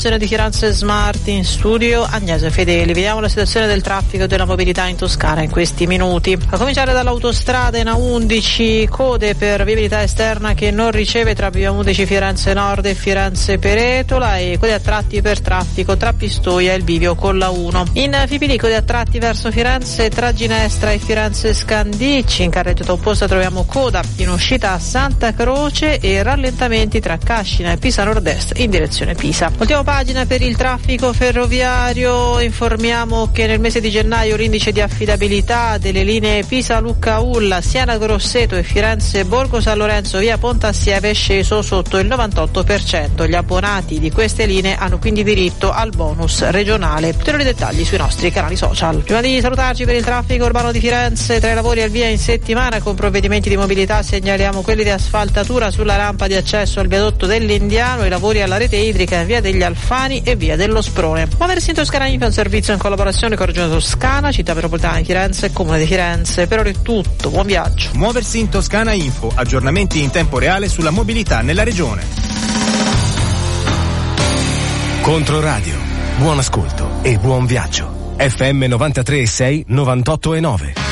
di Firenze Smart in studio Agnese Fedeli. Vediamo la situazione del traffico e della mobilità in Toscana in questi minuti. A cominciare dall'autostrada in A11, code per viabilità esterna che non riceve tra via 11 Firenze Nord e Firenze Peretola e code a tratti per traffico tra Pistoia e il bivio con la 1. In Fipili code a tratti verso Firenze tra Ginestra e Firenze Scandicci. In carreggiata opposta troviamo coda in uscita a Santa Croce e rallentamenti tra Cascina e Pisa Nord-Est in direzione Pisa. Ultimo pagina per il traffico ferroviario informiamo che nel mese di gennaio l'indice di affidabilità delle linee Pisa-Lucca-Ulla, Siena-Grosseto e Firenze-Borgo San Lorenzo via Pontassieve è sceso sotto il 98%. Gli abbonati di queste linee hanno quindi diritto al bonus regionale. Ulteriori dettagli sui nostri canali social. Prima di salutarci per il traffico urbano di Firenze, tra i lavori al via in settimana con provvedimenti di mobilità segnaliamo quelli di asfaltatura sulla rampa di accesso al viadotto dell'Indiano, i lavori alla rete idrica in via degli Alfani Alfani e via dello Sprone. Muoversi in Toscana Info è un servizio in collaborazione con Regione Toscana, Città Metropolitana di Firenze e Comune di Firenze. Per ora è tutto, buon viaggio. Muoversi in Toscana Info, aggiornamenti in tempo reale sulla mobilità nella regione. Controradio, buon ascolto e buon viaggio. FM 93 6 98 e 9.